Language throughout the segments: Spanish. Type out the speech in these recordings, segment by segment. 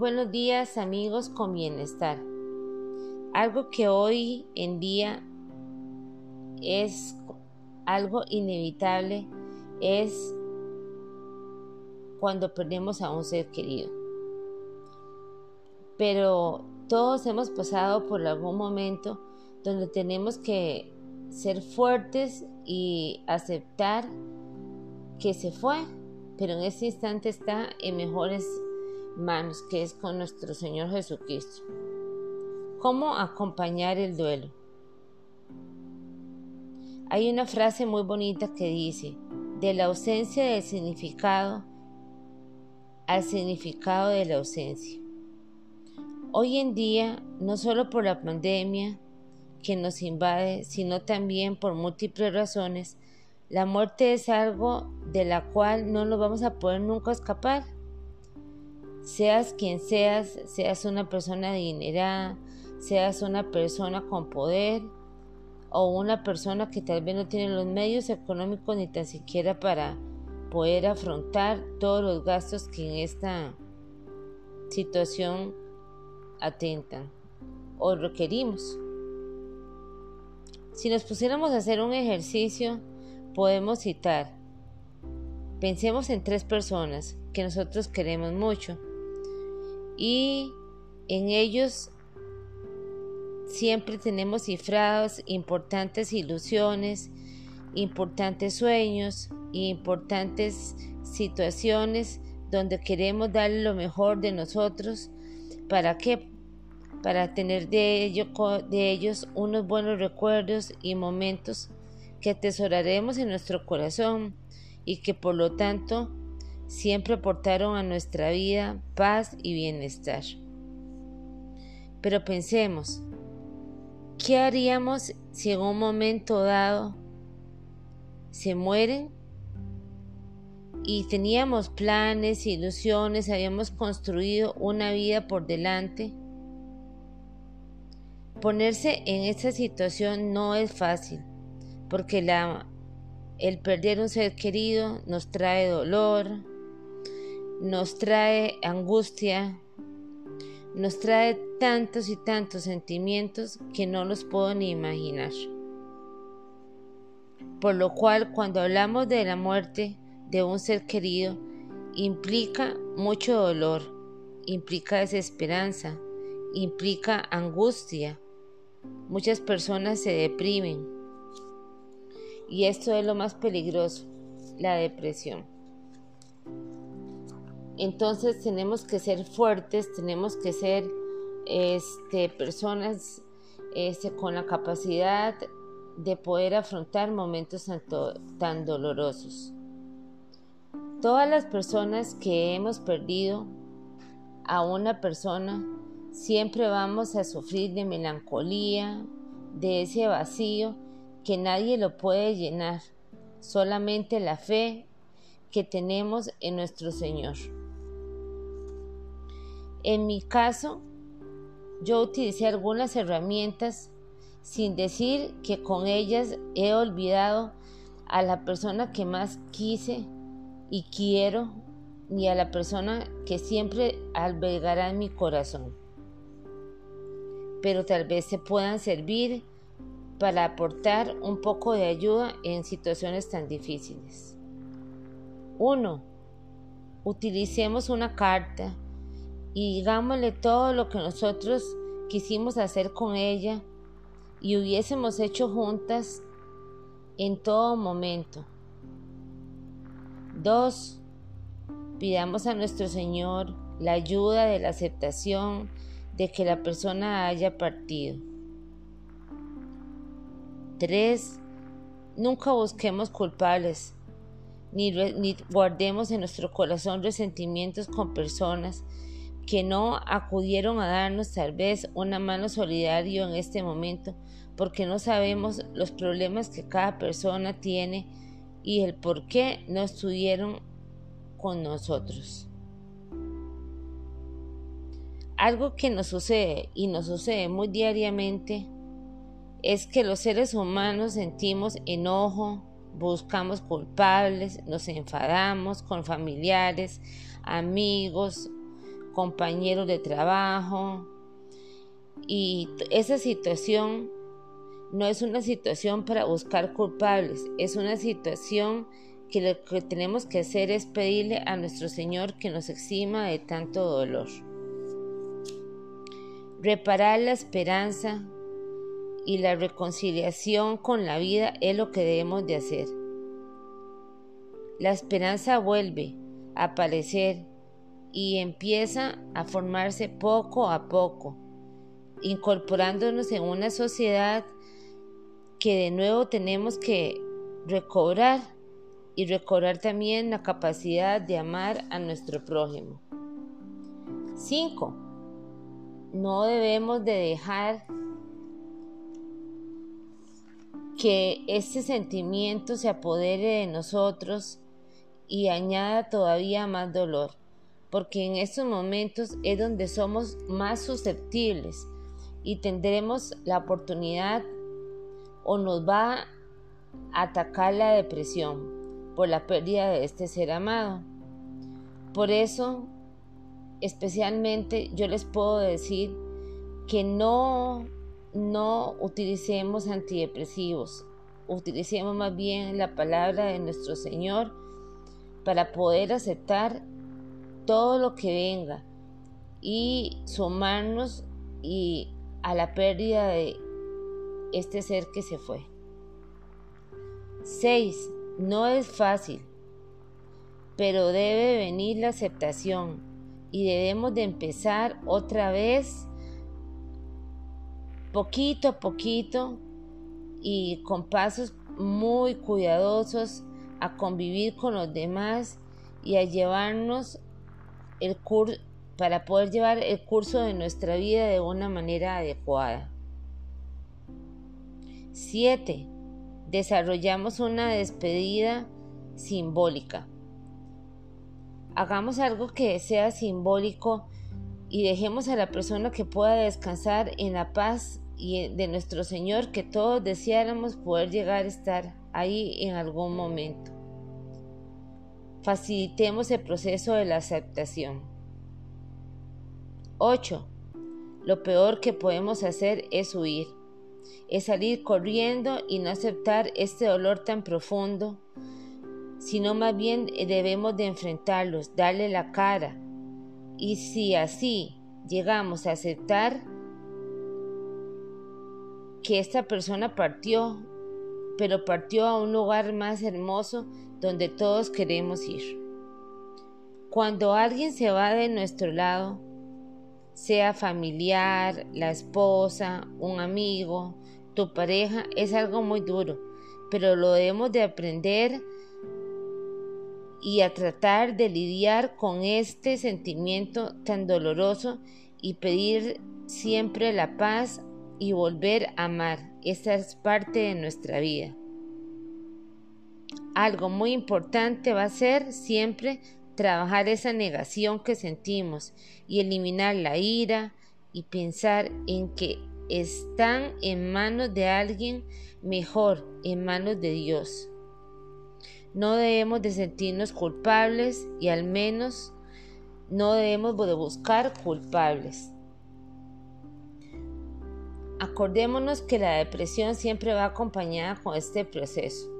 buenos días amigos con bienestar. Algo que hoy en día es algo inevitable es cuando perdemos a un ser querido. Pero todos hemos pasado por algún momento donde tenemos que ser fuertes y aceptar que se fue, pero en ese instante está en mejores manos, que es con nuestro Señor Jesucristo. ¿Cómo acompañar el duelo? Hay una frase muy bonita que dice, de la ausencia del significado al significado de la ausencia. Hoy en día, no solo por la pandemia que nos invade, sino también por múltiples razones, la muerte es algo de la cual no nos vamos a poder nunca escapar. Seas quien seas, seas una persona adinerada, seas una persona con poder o una persona que tal vez no tiene los medios económicos ni tan siquiera para poder afrontar todos los gastos que en esta situación atentan o requerimos. Si nos pusiéramos a hacer un ejercicio, podemos citar, pensemos en tres personas que nosotros queremos mucho y en ellos siempre tenemos cifrados importantes ilusiones, importantes sueños importantes situaciones donde queremos darle lo mejor de nosotros. ¿Para qué? Para tener de, ello, de ellos unos buenos recuerdos y momentos que atesoraremos en nuestro corazón y que por lo tanto siempre aportaron a nuestra vida paz y bienestar. Pero pensemos, ¿qué haríamos si en un momento dado se mueren? Y teníamos planes, ilusiones, habíamos construido una vida por delante. Ponerse en esta situación no es fácil, porque la, el perder un ser querido nos trae dolor, nos trae angustia, nos trae tantos y tantos sentimientos que no los puedo ni imaginar. Por lo cual cuando hablamos de la muerte de un ser querido, implica mucho dolor, implica desesperanza, implica angustia. Muchas personas se deprimen. Y esto es lo más peligroso, la depresión. Entonces tenemos que ser fuertes, tenemos que ser este, personas este, con la capacidad de poder afrontar momentos tan, tan dolorosos. Todas las personas que hemos perdido a una persona, siempre vamos a sufrir de melancolía, de ese vacío que nadie lo puede llenar, solamente la fe que tenemos en nuestro Señor. En mi caso, yo utilicé algunas herramientas sin decir que con ellas he olvidado a la persona que más quise y quiero ni a la persona que siempre albergará en mi corazón. Pero tal vez se puedan servir para aportar un poco de ayuda en situaciones tan difíciles. 1. Utilicemos una carta y digámosle todo lo que nosotros quisimos hacer con ella y hubiésemos hecho juntas en todo momento. Dos, pidamos a nuestro Señor la ayuda de la aceptación de que la persona haya partido. Tres, nunca busquemos culpables, ni guardemos en nuestro corazón resentimientos con personas que no acudieron a darnos tal vez una mano solidaria en este momento, porque no sabemos los problemas que cada persona tiene y el por qué no estuvieron con nosotros. Algo que nos sucede y nos sucede muy diariamente es que los seres humanos sentimos enojo, buscamos culpables, nos enfadamos con familiares, amigos, compañeros de trabajo. Y esa situación no es una situación para buscar culpables, es una situación que lo que tenemos que hacer es pedirle a nuestro Señor que nos exima de tanto dolor. Reparar la esperanza y la reconciliación con la vida es lo que debemos de hacer. La esperanza vuelve a aparecer y empieza a formarse poco a poco, incorporándonos en una sociedad que de nuevo tenemos que recobrar y recobrar también la capacidad de amar a nuestro prójimo. 5. No debemos de dejar que este sentimiento se apodere de nosotros y añada todavía más dolor, porque en estos momentos es donde somos más susceptibles y tendremos la oportunidad o nos va a atacar la depresión por la pérdida de este ser amado. Por eso, especialmente yo les puedo decir que no, no utilicemos antidepresivos, utilicemos más bien la palabra de nuestro Señor para poder aceptar todo lo que venga y sumarnos y a la pérdida de este ser que se fue. 6. No es fácil, pero debe venir la aceptación y debemos de empezar otra vez poquito a poquito y con pasos muy cuidadosos a convivir con los demás y a llevarnos el para poder llevar el curso de nuestra vida de una manera adecuada. 7 desarrollamos una despedida simbólica. Hagamos algo que sea simbólico y dejemos a la persona que pueda descansar en la paz y de nuestro Señor que todos deseáramos poder llegar a estar ahí en algún momento. Facilitemos el proceso de la aceptación. 8. Lo peor que podemos hacer es huir es salir corriendo y no aceptar este dolor tan profundo, sino más bien debemos de enfrentarlos, darle la cara. Y si así llegamos a aceptar que esta persona partió, pero partió a un lugar más hermoso donde todos queremos ir. Cuando alguien se va de nuestro lado, sea familiar, la esposa, un amigo, tu pareja, es algo muy duro, pero lo debemos de aprender y a tratar de lidiar con este sentimiento tan doloroso y pedir siempre la paz y volver a amar. Esta es parte de nuestra vida. Algo muy importante va a ser siempre trabajar esa negación que sentimos y eliminar la ira y pensar en que están en manos de alguien mejor, en manos de Dios. No debemos de sentirnos culpables y al menos no debemos de buscar culpables. Acordémonos que la depresión siempre va acompañada con este proceso.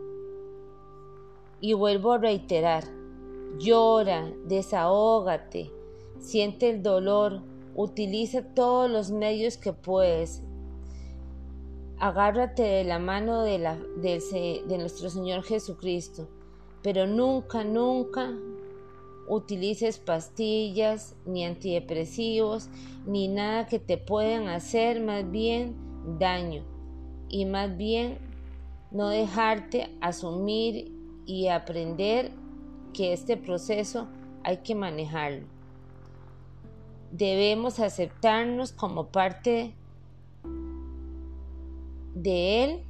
Y vuelvo a reiterar, Llora, desahógate, siente el dolor, utiliza todos los medios que puedes. Agárrate de la mano de, la, de, nuestro Señor Jesucristo, pero nunca, nunca utilices pastillas, ni antidepresivos, ni nada que te puedan hacer más bien daño. Y más bien no dejarte asumir y aprender que este proceso hay que manejarlo. Debemos aceptarnos como parte de él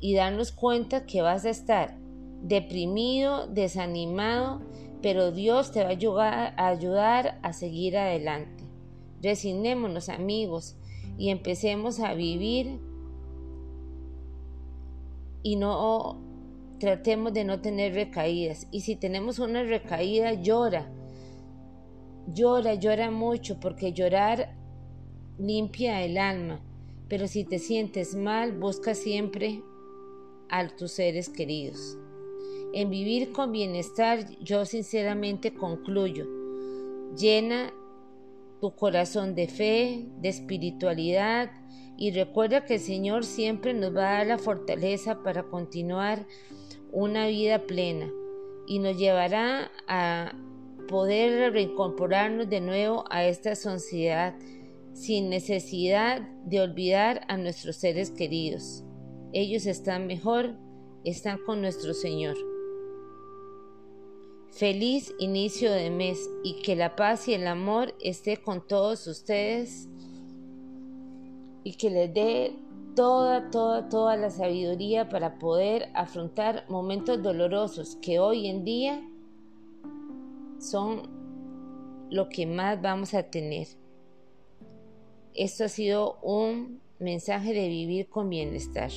y darnos cuenta que vas a estar deprimido, desanimado, pero Dios te va a ayudar, a, seguir adelante. Resignémonos amigos y empecemos a vivir y no tratemos de no tener recaídas. Y si tenemos una recaída, llora. Llora, llora mucho porque llorar limpia el alma, pero si te sientes mal, busca siempre a tus seres queridos. En vivir con bienestar, yo sinceramente concluyo, llena tu corazón de fe, de espiritualidad y recuerda que el Señor siempre nos va a dar la fortaleza para continuar una vida plena y nos llevará a poder reincorporarnos de nuevo a esta sociedad sin necesidad de olvidar a nuestros seres queridos. Ellos están mejor, están con nuestro Señor. Feliz inicio de mes y que la paz y el amor esté con todos ustedes y que les dé toda, toda, toda la sabiduría para poder afrontar momentos dolorosos que hoy en día son lo que más vamos a tener. Esto ha sido un mensaje de vivir con bienestar.